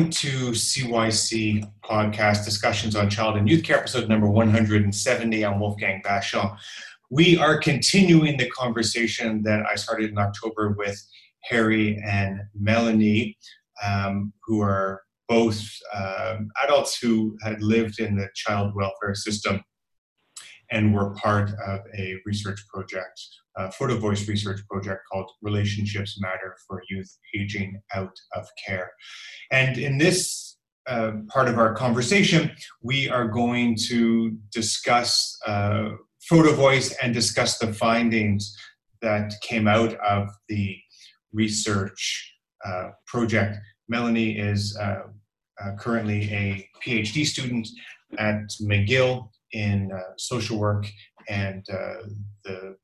Welcome to CYC podcast discussions on child and youth care, episode number 170. I'm Wolfgang Vachon. We are continuing the conversation that I started in October with Harry and Melanie, um, who are both um, adults who had lived in the child welfare system and were part of a research project, a photo voice research project called Relationships Matter for Youth Aging Out of Care. And in this uh, part of our conversation, we are going to discuss uh, photo voice and discuss the findings that came out of the research uh, project. Melanie is uh, uh, currently a PhD student at McGill in uh, social work, and uh, the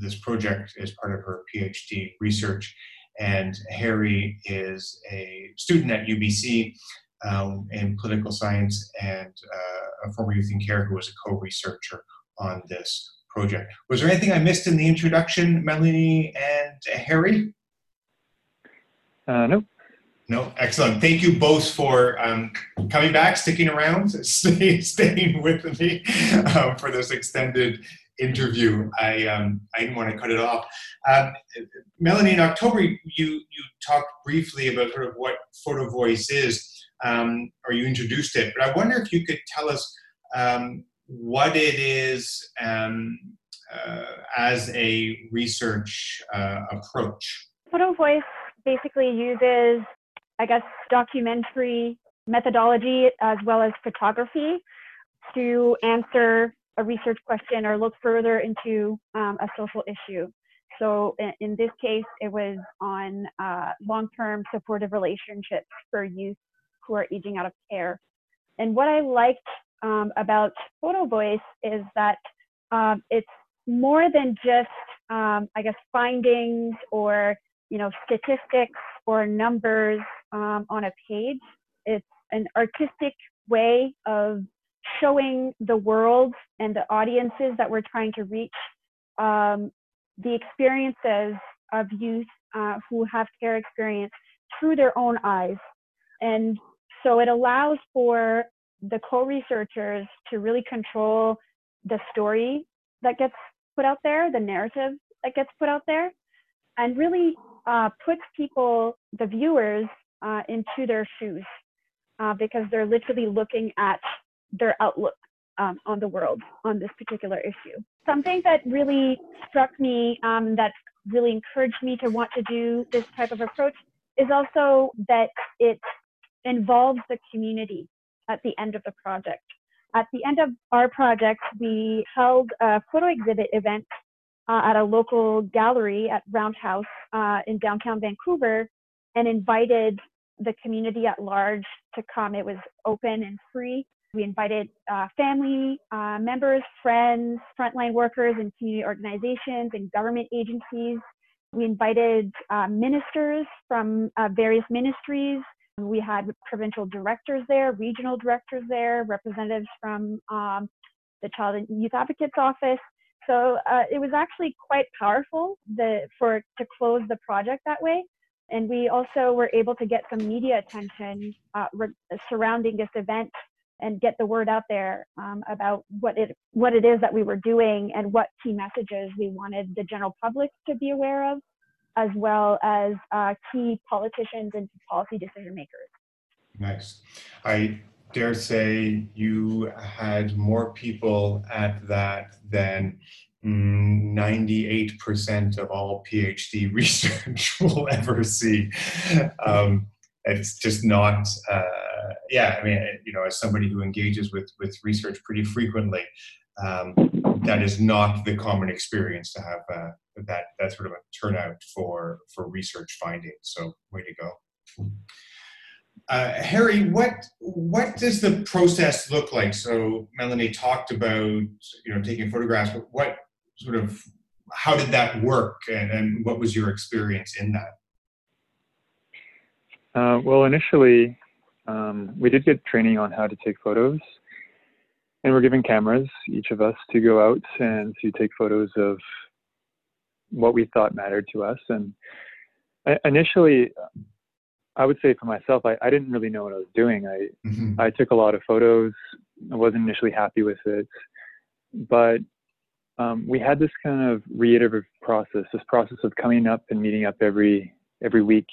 this project is part of her PhD research. And Harry is a student at UBC um, in political science and uh, a former youth in care who was a co-researcher on this project. Was there anything I missed in the introduction, Melanie and Harry? Uh, nope. No, excellent. Thank you both for um, coming back, sticking around, stay, staying with me um, for this extended interview. I um, I didn't want to cut it off. Um, Melanie, in October, you you talked briefly about sort of what photo voice is, um, or you introduced it. But I wonder if you could tell us um, what it is uh, as a research uh, approach. Photo voice basically uses I guess, documentary methodology as well as photography to answer a research question or look further into um, a social issue. So in, in, this case, it was on uh, long-term supportive relationships for youth who are aging out of care. And what I liked um, about Photo Voice is that um, it's more than just, um, I guess, findings or you know statistics or numbers um, on a page. It's an artistic way of showing the world and the audiences that we're trying to reach um, the experiences of youth uh, who have care experience through their own eyes. And so it allows for the co-researchers to really control the story that gets put out there, the narrative that gets put out there, and really uh, puts people, the viewers, uh, into their shoes uh, because they're literally looking at their outlook um, on the world on this particular issue. Something that really struck me, um, that really encouraged me to want to do this type of approach, is also that it involves the community at the end of the project. At the end of our project, we held a photo exhibit event uh, at a local gallery at Roundhouse uh, in downtown Vancouver and invited the community at large to come. It was open and free. We invited uh, family uh, members, friends, frontline workers, and community organizations and government agencies. We invited uh, ministers from uh, various ministries. We had provincial directors there, regional directors there, representatives from um, the Child and Youth Advocates Office. So uh, it was actually quite powerful the, for to close the project that way. And we also were able to get some media attention uh, surrounding this event and get the word out there um, about what it what it is that we were doing and what key messages we wanted the general public to be aware of, as well as uh, key politicians and policy decision makers. Nice. I dare say you had more people at that than 98% of all PhD research will ever see. Um, it's just not, uh, yeah, I mean, you know, as somebody who engages with, with research pretty frequently, um, that is not the common experience to have uh, that, that sort of a turnout for, for research findings. So, way to go. Uh, Harry, what what does the process look like? So Melanie talked about you know taking photographs, but what sort of how did that work and, and what was your experience in that? Uh, well, initially, um, we did get training on how to take photos, and we're given cameras, each of us, to go out and to take photos of what we thought mattered to us. And uh, initially, I would say for myself, I, I didn't really know what I was doing. I Mhm. I took a lot of photos. I wasn't initially happy with it, but um, we had this kind of reiterative process, this process of coming up and meeting up every every week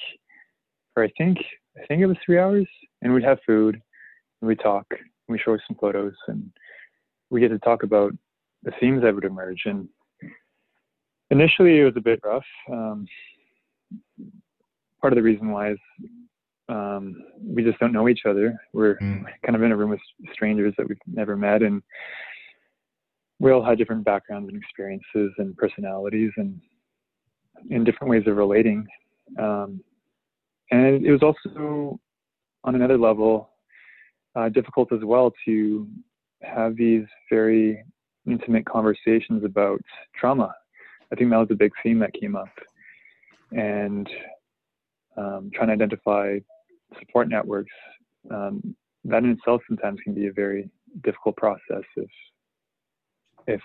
for I think I think it was three hours, and we'd have food, and we'd talk, and we show some photos, and we get to talk about the themes that would emerge. And initially, it was a bit rough. Um, part of the reason why is um, we just don't know each other. We're Mm. kind of in a room with strangers that we've never met, and we all had different backgrounds and experiences and personalities and and different ways of relating. Um, and it was also on another level uh, difficult as well to have these very intimate conversations about trauma. I think that was a big theme that came up, and um, trying to identify support networks. Um, that in itself sometimes can be a very difficult process if if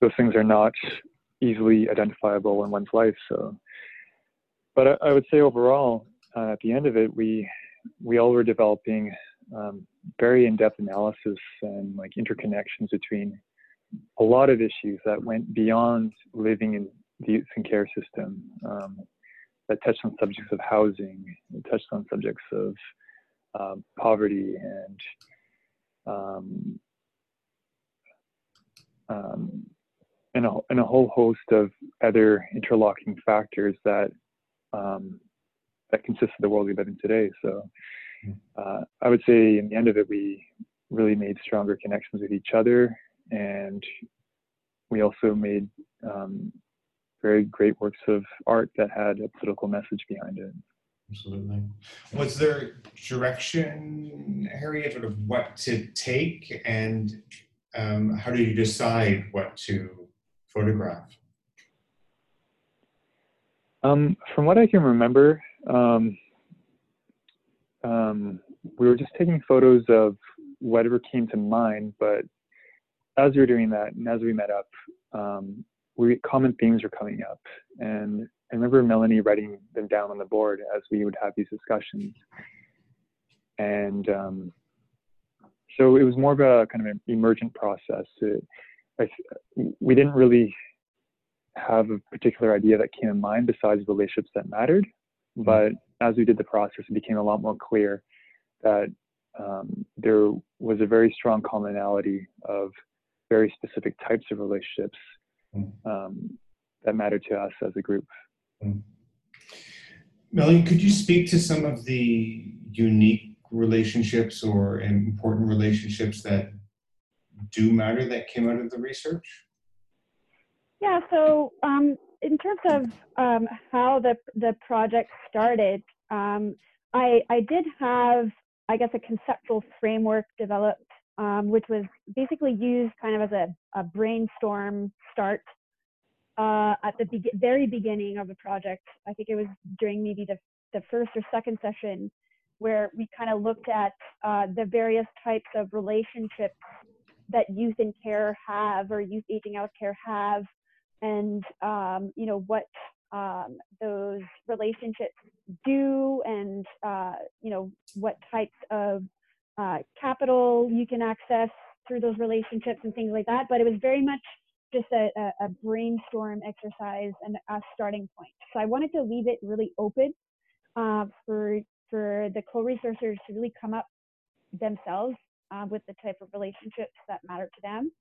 those things are not easily identifiable in one's life. So, but I, I would say overall, uh, at the end of it, we we all were developing um, very in-depth analysis and like interconnections between a lot of issues that went beyond living in the youth and care system. Um, that touched on subjects of housing, it touched on subjects of um, poverty and um, um, and, a, and a whole host of other interlocking factors that um, that consists of the world we live in today. So uh, I would say in the end of it, we really made stronger connections with each other, and we also made um, very great works of art that had a political message behind it. Absolutely. Was there direction, Harriet, sort of what to take, and um, how do you decide what to photograph? Um, from what I can remember, um, um, we were just taking photos of whatever came to mind. But as we were doing that, and as we met up, um, we common themes were coming up, and I remember Melanie writing them down on the board as we would have these discussions. And um, so it was more of a kind of an emergent process. It, I, we didn't really have a particular idea that came in mind besides relationships that mattered. But as we did the process, it became a lot more clear that um, there was a very strong commonality of very specific types of relationships um, that matter to us as a group. Melanie, could you speak to some of the unique relationships or important relationships that do matter that came out of the research? Yeah, so um, in terms of um, how the, the project started, um, I, I did have, I guess, a conceptual framework developed, um, which was basically used kind of as a, a brainstorm start uh, at the be- very beginning of the project. I think it was during maybe the, the first or second session where we kind of looked at uh, the various types of relationships that youth in care have or youth aging out of care have and um, you know what um, those relationships do and uh, you know what types of uh, capital you can access through those relationships and things like that but it was very much just a, a, brainstorm exercise and a starting point. So i wanted to leave it really open uh, for for the co-researchers to really come up themselves uh, with the type of relationships that matter to them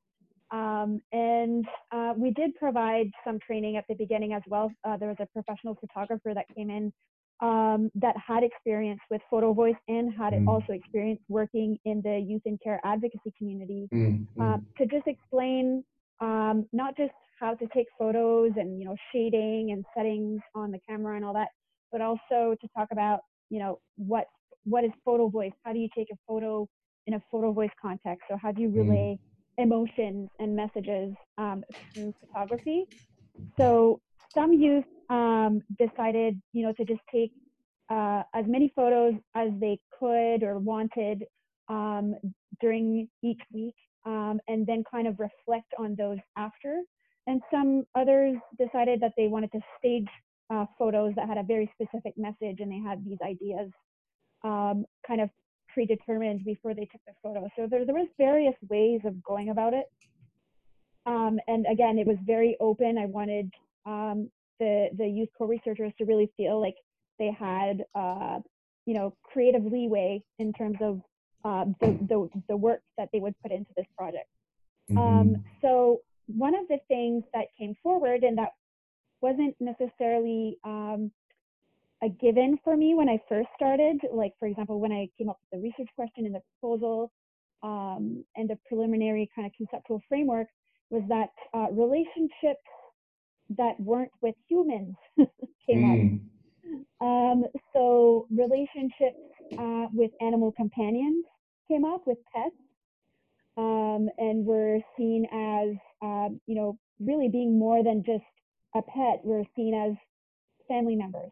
um, and uh, we did provide some training at the beginning as well. Uh, there was a professional photographer that came in um, that had experience with photo voice and had Mm. also experience working in the youth and care advocacy community Mm, mm, um, to just explain um, not just how to take photos and you know shading and settings on the camera and all that, but also to talk about you know what what is photo voice? How do you take a photo in a photo voice context? So how do you Mm. relay emotions and messages um, through photography? So some youth um, decided you know to just take uh, as many photos as they could or wanted um, during each week um, and then kind of reflect on those after. And some others decided that they wanted to stage uh, photos that had a very specific message and they had these ideas um, kind of predetermined before they took the photo. So there, there was various ways of going about it. Um, and again, it was very open. I wanted um, the, the youth co-researchers to really feel like they had, uh, you know, creative leeway in terms of uh, the, the, the work that they would put into this project. Mm-hmm. Um, so one of the things that came forward and that wasn't necessarily um, a given for me when I first started. Like, for example, when I came up with the research question and the proposal um, and the preliminary kind of conceptual framework, was that uh, relationships that weren't with humans came mm. up. Um, so, relationships uh, with animal companions came up, with pets, um, and were seen as, uh, you know, really being more than just a pet. We're seen as family members.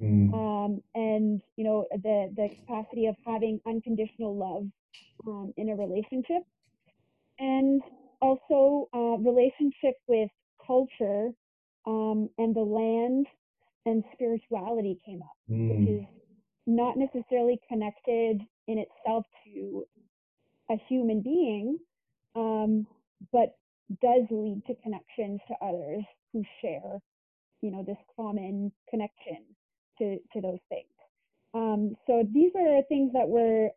Mm. Um, and you know the the capacity of having unconditional love um, in a relationship, and also uh, relationship with culture um, and the land and spirituality came up, mm. which is not necessarily connected in itself to a human being, um, but does lead to connections to others who share, you know, this common connection to, to those things. Um, so these are things that were,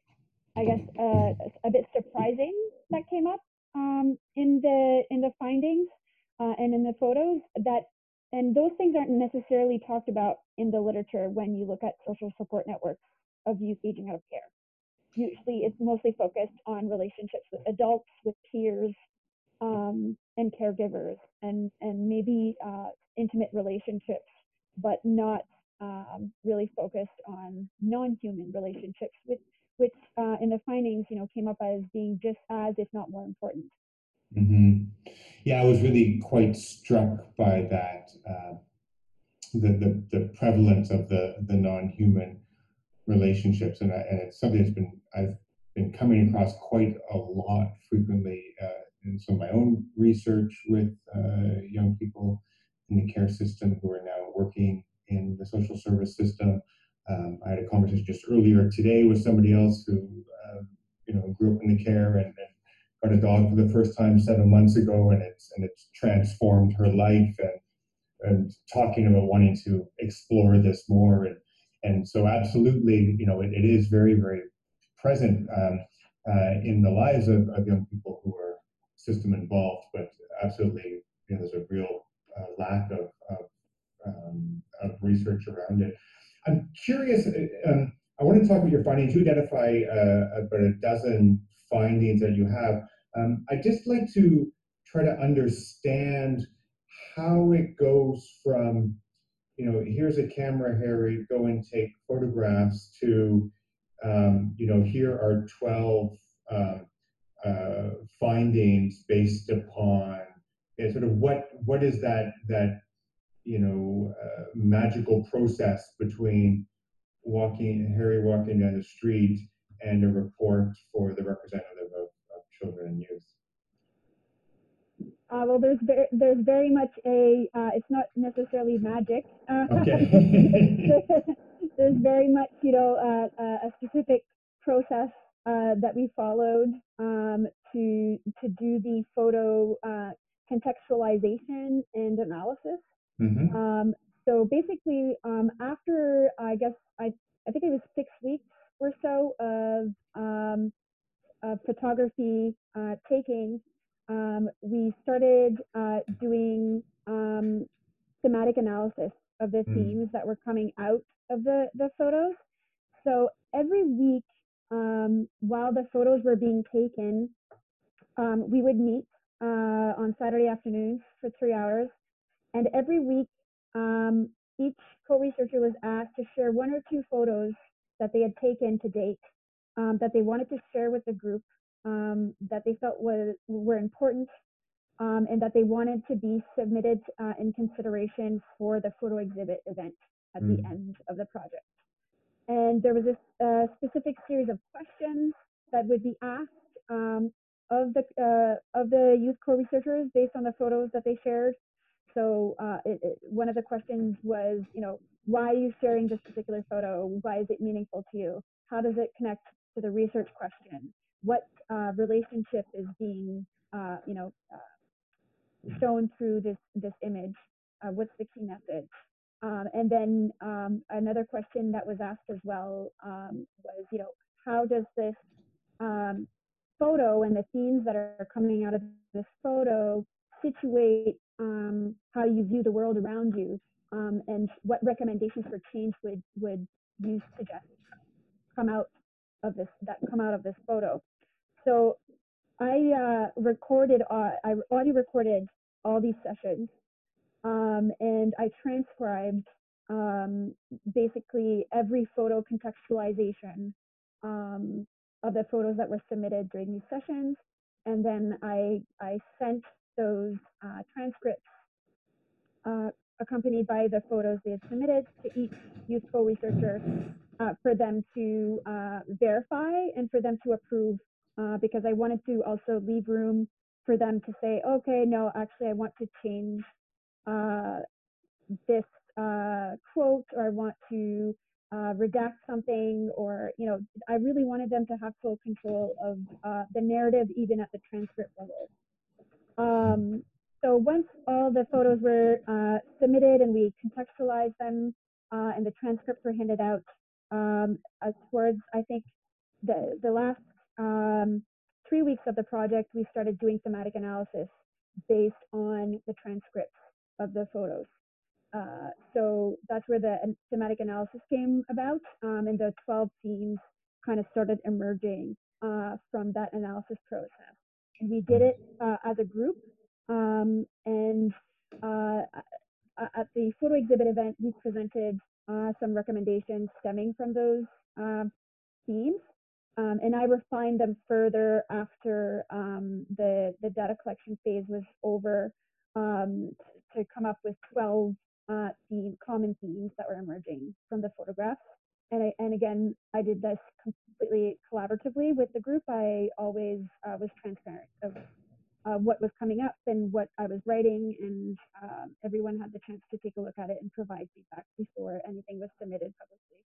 I guess, uh, a bit surprising that came up um, in the in the findings uh, and in the photos. That and those things aren't necessarily talked about in the literature when you look at social support networks of youth aging out of care. Usually, it's mostly focused on relationships with adults, with peers, um, and caregivers, and and maybe uh, intimate relationships, but not um, really focused on non-human relationships, which, which uh, in the findings, you know, came up as being just as, if not more important. Mm-hmm. Yeah, I was really quite struck by that, uh, the, the, the prevalence of the, the non-human relationships, and, I, and it's something that's been I've been coming across quite a lot frequently uh, in some of my own research with uh, young people in the care system who are now working in the social service system. Um, I had a conversation just earlier today with somebody else who, uh, you know, grew up in the care and, and, got a dog for the first time seven months ago, and it's and it's transformed her life, and and talking about wanting to explore this more, and and so absolutely, you know, it, it is very very present um, uh, in the lives of, of young people who are system involved, but absolutely, you know, there's a real uh, lack of, um, of research around it. I'm curious, uh, um, I want to talk about your findings. You identify uh, about a dozen findings that you have. Um, I'd just like to try to understand how it goes from, you know, here's a camera, Harry, go and take photographs, to, um, you know, here are 12 um, uh, findings based upon sort of what what is that that you know, uh, magical process between walking, Harry walking down the street and a report for the representative of, of children and youth? Uh, well, there's very, there's very much a, uh, it's not necessarily magic. Uh, okay. there's very much, you know, uh, uh, a specific process that we followed um, to, to do the photo contextualization and analysis. Mm-hmm. Um, so basically, um, after I guess I, I think it was six weeks or so of, um, of photography uh, taking, um, we started uh, doing um, thematic analysis of the mm. themes that were coming out of the, the photos. So every week, um, while the photos were being taken, we would meet uh, on Saturday afternoons for three hours and every week, um, each co-researcher was asked to share one or two photos that they had taken to date um, that they wanted to share with the group um, that they felt was, were important um, and that they wanted to be submitted uh, in consideration for the photo exhibit event at mm. the end of the project. And there was a, a, specific series of questions that would be asked um, of the uh, of the youth co-researchers based on the photos that they shared so uh, it, it, one of the questions was, you know, why are you sharing this particular photo? Why is it meaningful to you? How does it connect to the research question? What uh, relationship is being, uh, you know, uh, shown through this this image? Uh, what's the key message? Um, and then um, another question that was asked as well um, was, you know, how does this um, photo and the themes that are coming out of this photo situate um, how you view the world around you um, and what recommendations for change would would you suggest come out of this that come out of this photo? So i uh, recorded uh, i audio recorded all these sessions um, and i transcribed um, basically every photo contextualization um, of the photos that were submitted during these sessions and then i i sent those uh, transcripts uh, accompanied by the photos they had submitted to each useful researcher uh, for them to uh, verify and for them to approve uh, because I wanted to also leave room for them to say, okay, no, actually I want to change uh, this quote or I want to redact something or, you know, I really wanted them to have full control of the narrative even at the transcript level. Um, so once all the photos were uh, submitted and we contextualized them uh, and the transcripts were handed out um, towards, I think, the, the last um, three weeks of the project, we started doing thematic analysis based on the transcripts of the photos. Uh, so that's where the thematic analysis came about, um, and the 12 themes kind of started emerging uh, from that analysis process we did it uh, as a group. Um, and uh, at the photo exhibit event, we presented uh, some recommendations stemming from those um, themes. Um, and I refined them further after um, the, the data collection phase was over um, to come up with 12 uh, theme, common themes that were emerging from the photographs. And, I, and again, I did this completely collaboratively with the group. I always uh, was transparent of uh, what was coming up and what I was writing, and um, everyone had the chance to take a look at it and provide feedback before anything was submitted publicly.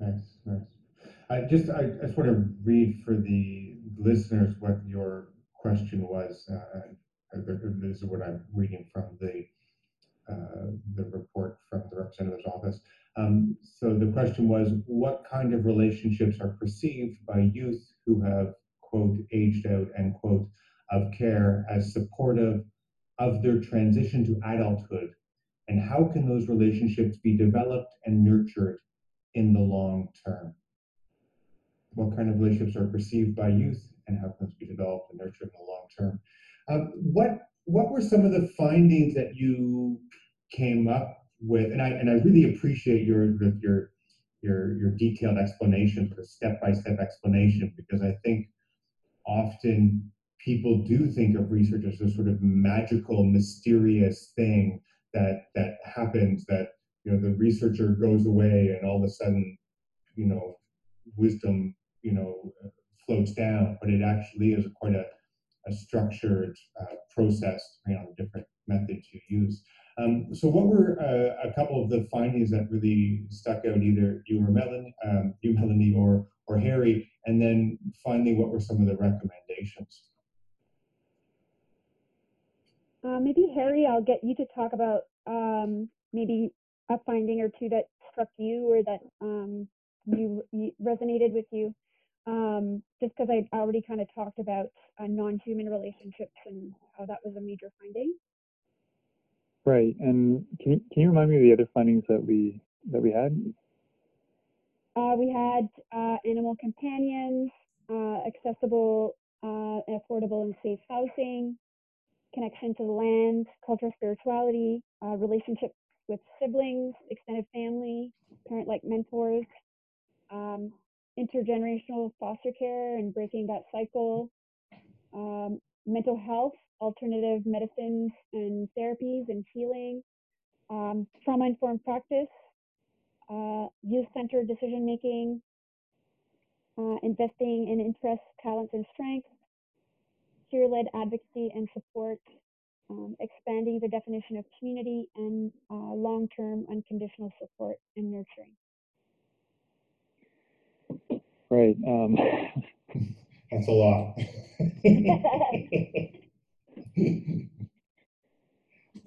Nice, nice. I just I, I just want to read for the listeners what your question was. Uh, this is what I'm reading from the uh, the report from the representative's office. Um, so the question was, what kind of relationships are perceived by youth who have, quote, aged out, end quote, of care as supportive of their transition to adulthood? And how can those relationships be developed and nurtured in the long term? What kind of relationships are perceived by youth and how can those be developed and nurtured in the long term? Um, what what were some of the findings that you came up with, and I and I really appreciate your your your your detailed explanation, sort step by step explanation, because I think often people do think of research as a sort of magical, mysterious thing that that happens that you know the researcher goes away and all of a sudden you know wisdom you know floats down, but it actually is quite a a structured uh, process depending on the different methods you use. Um, so what were uh, a couple of the findings that really stuck out, either you or Melanie, um, you Melanie or or Harry, and then finally, what were some of the recommendations? Uh, maybe Harry, I'll get you to talk about um, maybe a finding or two that struck you or that um, you, you, resonated with you. Um, just because I already kind of talked about uh, non-human relationships and how that was a major finding. Right. And can you, can you remind me of the other findings that we that we had? Uh, we had uh, animal companions, uh, accessible uh, and affordable and safe housing, connection to the land, cultural spirituality, uh, relationships with siblings, extended family, parent-like mentors, um, intergenerational foster care and breaking that cycle, um, mental health, alternative medicines and therapies and healing, um, trauma informed practice, uh, youth centered decision making, uh, investing in interests, talents, and strengths, peer led advocacy and support, um, expanding the definition of community and uh, long-term unconditional support and nurturing. Right. Um, That's a lot.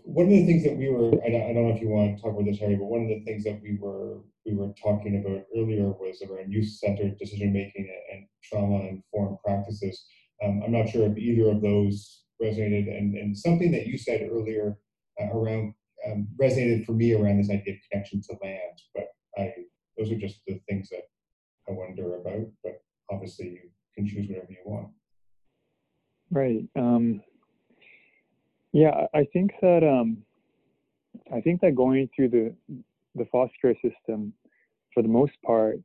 one of the things that we were, I don't, I don't know if you want to talk about this, Harry, but one of the things that we were we were talking about earlier was around youth-centered decision-making and trauma-informed practices. Um, I'm not sure if either of those resonated, and, and something that you said earlier uh, around um, resonated for me around this idea of connection to land. But I, those are just the things that I wonder about. But obviously, you can choose whatever you want. Right. Um, yeah, I think that um, I think that going through the the foster care system, for the most part,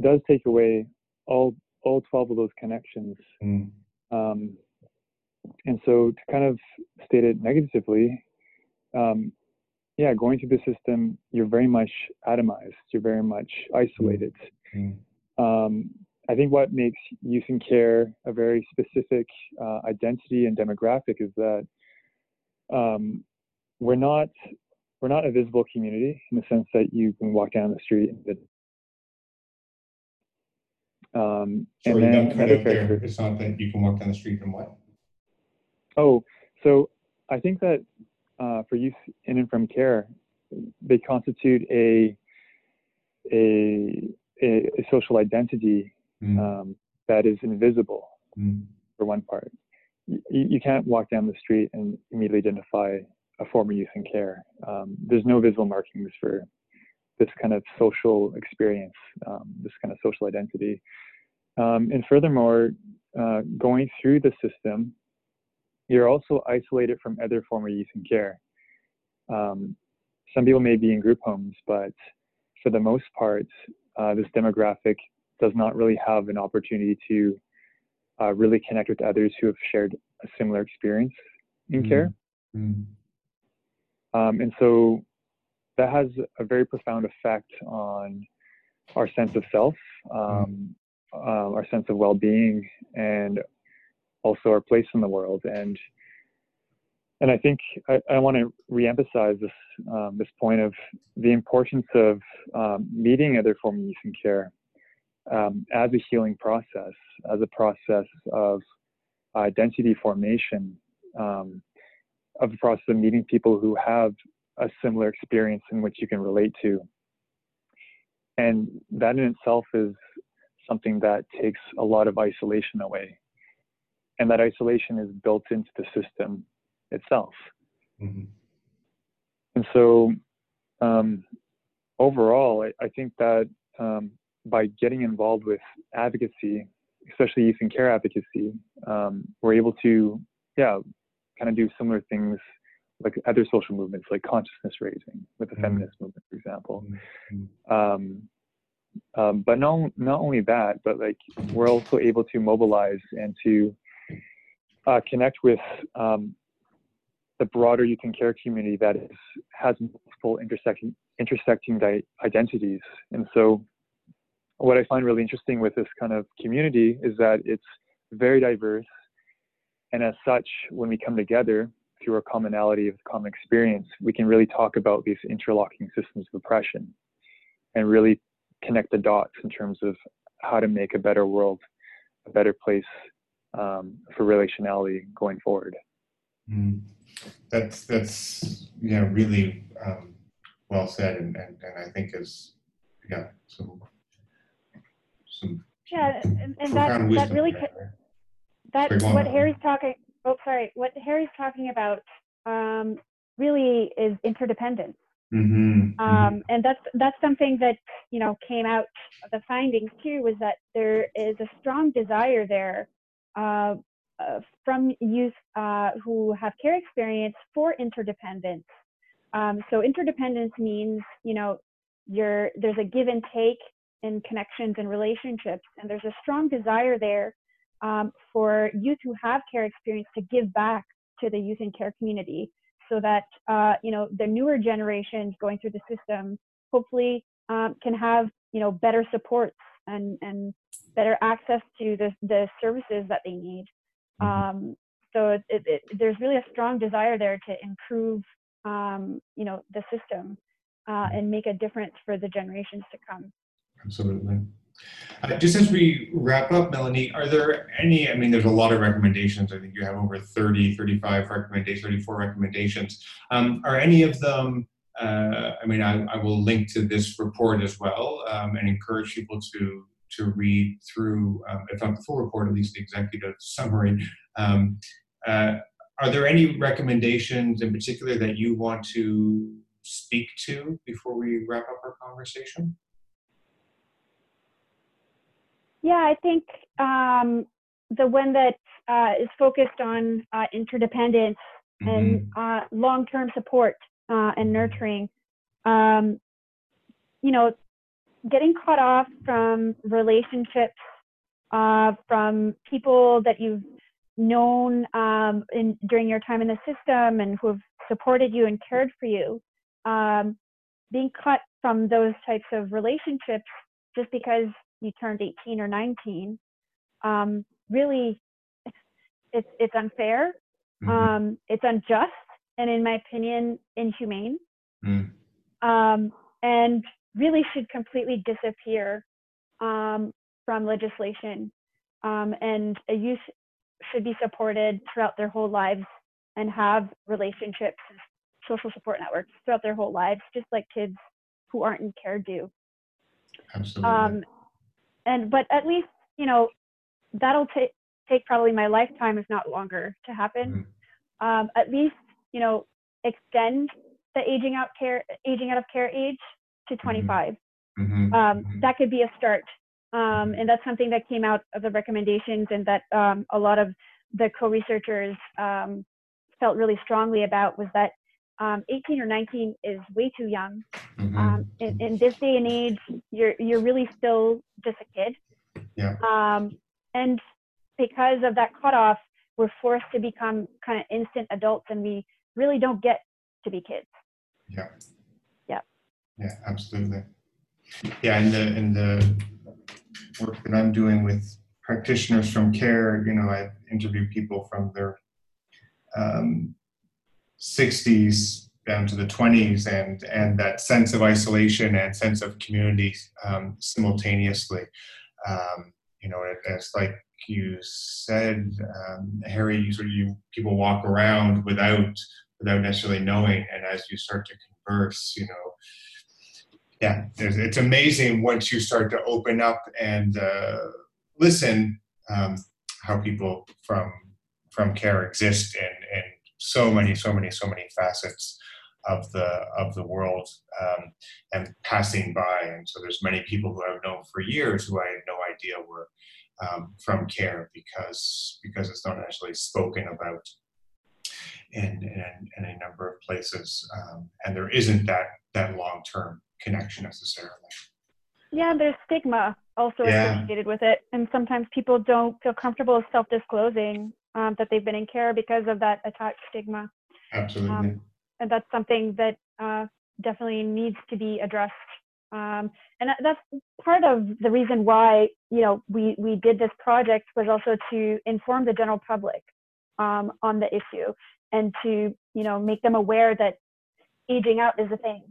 does take away all all twelve of those connections. Mm. Um, and so, to kind of state it negatively, um, yeah, going through the system, you're very much atomized. You're very much isolated. Mm. Um, I think what makes youth in care a very specific uh, identity and demographic is that um, we're not we're not a visible community in the sense that you can walk down the street and um, Sorry, and then cut out there. It's not that you can walk down the street and what? Oh, so I think that uh, for youth in and from care, they constitute a a, a, a social identity mm. um, that is invisible mm. for one part you, you can't walk down the street and immediately identify a former youth in care. Um, there's no visible markings for this kind of social experience, um, this kind of social identity. Um, and furthermore, uh, going through the system, you're also isolated from other former youth in care. Um, some people may be in group homes, but for the most part, uh, this demographic does not really have an opportunity to uh, really connect with others who have shared a similar experience in mm-hmm. care. Mm-hmm. Um, and so that has a very profound effect on our sense of self, um, mm-hmm. uh, our sense of well being, and also our place in the world. And and I think I, I want to reemphasize this um, this point of the importance of um, meeting other forms of youth in care um, as a healing process, as a process of identity formation, um, of the process of meeting people who have a similar experience in which you can relate to. And that in itself is something that takes a lot of isolation away. And that isolation is built into the system itself. Mm-hmm. And so, um, overall, I, I, think that um, by getting involved with advocacy, especially youth and care advocacy, um, we're able to, yeah, kind of do similar things like other social movements, like consciousness raising with the mm-hmm. feminist movement, for example. Mm-hmm. Um, um, but not not only that, but like we're also able to mobilize and to uh, connect with um, the broader youth and care community that is has multiple intersecting intersecting di- identities, and so what I find really interesting with this kind of community is that it's very diverse. And as such, when we come together through a commonality of common experience, we can really talk about these interlocking systems of oppression and really connect the dots in terms of how to make a better world, a better place um, for relationality going forward. Mm. That's that's yeah really um, well said, and, and, and I think is yeah some some yeah, and, and that that really there, that what Harry's talking. Oh, sorry. What Harry's talking about um, really is interdependence. Mm-hmm, mm-hmm. Um, and that's that's something that you know came out of the findings too was that there is a strong desire there uh, uh, from youth uh, who have care experience for interdependence. Um, so interdependence means you know you're, there's a give and take in connections and relationships. And there's a strong desire there um, for youth who have care experience to give back to the youth and care community so that, uh, you know, the newer generations going through the system hopefully um, can have, you know, better supports and, and better access to the, the services that they need. Mm-hmm. Um, so it, it, it, there's really a strong desire there to improve, um, you know, the system uh, and make a difference for the generations to come. Absolutely. Uh, just as we wrap up, Melanie, are there any, I mean, there's a lot of recommendations. I think you have over 30, 35 recommendations, 34 recommendations. Um, are any of them, uh, I mean, I, I, will link to this report as well um, and encourage people to to read through, um, if not the full report, at least the executive summary. Um, uh, are there any recommendations in particular that you want to speak to before we wrap up our conversation? Yeah, I think um, the one that uh, is focused on uh, interdependence mm-hmm. and uh, long-term support uh, and nurturing. Um, you know, getting caught off from relationships, uh, from people that you've known um, in, during your time in the system and who have supported you and cared for you. Um, being cut from those types of relationships just because you turned 18 or 19 um, really it's it's unfair mm-hmm. um, it's unjust and in my opinion inhumane mm. um, and really should completely disappear um, from legislation um, and a youth should be supported throughout their whole lives and have relationships social support networks throughout their whole lives just like kids who aren't in care do Absolutely. And but at least you know that'll take take probably my lifetime if not longer to happen mm-hmm. um, at least you know extend the aging out care aging out of care age to mm-hmm. 25 mm-hmm. um, mm-hmm. that could be a start um, and that's something that came out of the recommendations and that um, a lot of the co-researchers um, felt really strongly about was that um, 18 or 19 is way too young. Mm-hmm. Um, in, in, this day and age, you're you're really still just a kid. Yeah. Um, and because of that cutoff, we're forced to become kind of instant adults, and we really don't get to be kids. Yeah. Yeah. Yeah, absolutely. Yeah, in the in the work that I'm doing with practitioners from care, you know, I interview people from their um, 60s down to the 20s and and that sense of isolation and sense of community um, simultaneously. Um, you know it, it's like you said um, harry you sort of you people walk around without without necessarily knowing. And as you start to converse you know yeah it's amazing once you start to open up and uh, listen um, how people from from care exist and so many, so many, so many facets of the of the world um, and passing by. And so there's many people who I've known for years who I had no idea were um, from care because because it's not actually spoken about in in, in a number of places, um, and there isn't that that long term connection necessarily. Yeah, there's stigma also yeah. associated with it, and sometimes people don't feel comfortable self disclosing um, that they've been in care because of that attached stigma. Absolutely. Um, and that's something that uh, definitely needs to be addressed. Um, and that's part of the reason why you know we we did this project was also to inform the general public um, on the issue and to you know make them aware that aging out is a thing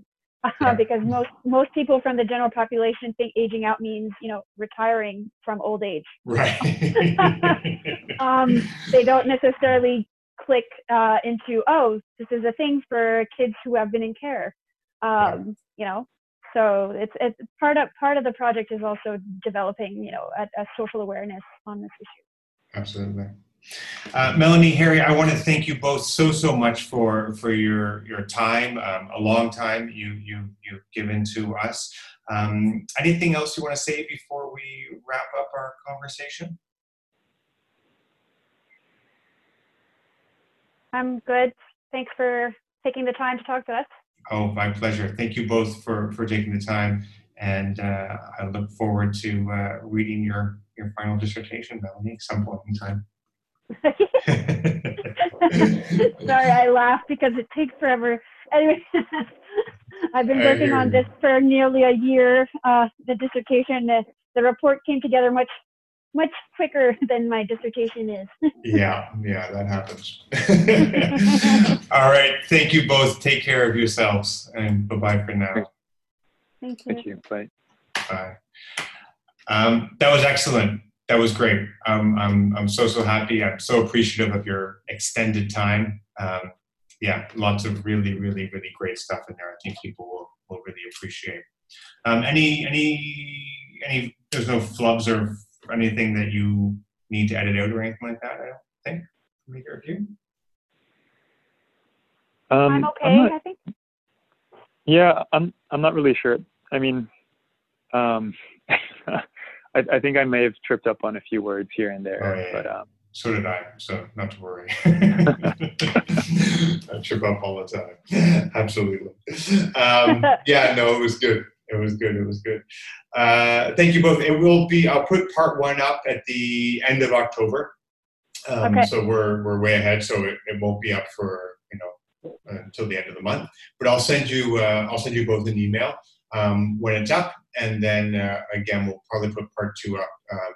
yeah. because most most people from the general population think aging out means you know retiring from old age. Right. um, they don't necessarily click uh, into oh this is a thing for kids who have been in care. Um. You know, so it's it's part of part of the project is also developing you know a, a social awareness on this issue. Absolutely. Uh, Melanie, Harry, I want to thank you both so so much for for your your time, um, a long time you you you've given to us. Um, anything else you want to say before we wrap up our conversation? I'm good. Thanks for taking the time to talk to us. Oh, my pleasure. Thank you both for for taking the time, and uh, I look forward to uh, reading your your final dissertation, Melanie, at some point in time. Sorry, I laugh because it takes forever. Anyway, I've been working on this for nearly a year. Uh, the dissertation, the, the report came together much much quicker than my dissertation is. yeah, yeah, that happens. All right. Thank you both. Take care of yourselves and bye bye for now. Thank you. Thank you. Bye. Bye. Um, that was excellent. That was great. Um, I'm, I'm so, so happy. I'm so appreciative of your extended time. Um, yeah, lots of really, really, really great stuff in there. I think people will, will really appreciate. Um, any, any, any, there's no flubs or anything that you need to edit out or anything like that, I don't think, from either of you? Um, I'm I'm okay, not- I think. Yeah, I'm I'm not really sure. I mean, um, I, I think I may have tripped up on a few words here and there, Oh, yeah, but um, So did I, so not to worry. I trip up all the time. Absolutely. Um, yeah, no, it was good. It was good. It was good. Uh, thank you both. It will be, I'll put part one up at the end of October. Um, Okay. So we're, we're way ahead, so it, it won't be up for, you know, until the end of the month. But I'll send you, uh, I'll send you both an email um, when it's up. And then uh, again, we'll probably put part two up uh,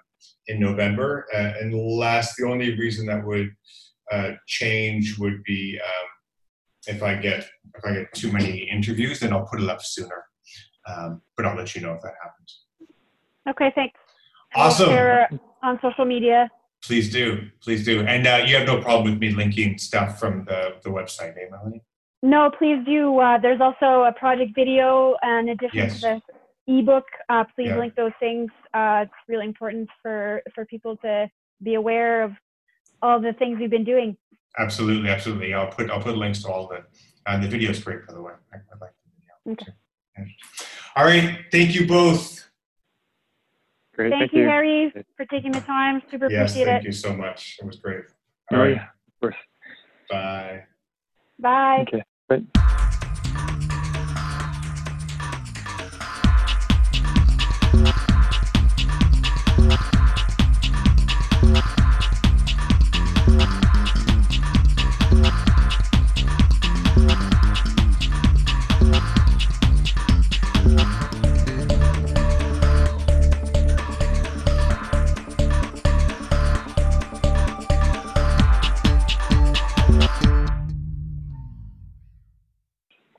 in November, uh, unless the only reason that would uh, change would be um, if I get if I get too many interviews, then I'll put it up sooner. Um, but I'll let you know if that happens. Okay, thanks. Awesome. share on social media. Please do, please do, and uh, you have no problem with me linking stuff from the the website, eh, Melanie? No, please do. Uh, there's also a project video in addition Yes. to the ebook. Uh, please Yeah. link those things. Uh, it's really important for, for people to be aware of all the things we've been doing. Absolutely, absolutely. I'll put I'll put links to all of it. And the video is great, by the way. I, I like the video. Okay. too. All right, thank you both. great. Thank, Thank, you, Harry, for taking the time. Super Yes, appreciate thank it. Thank you so much. It was great. Oh, All right, yeah, of course. bye. Bye. Okay. Bye.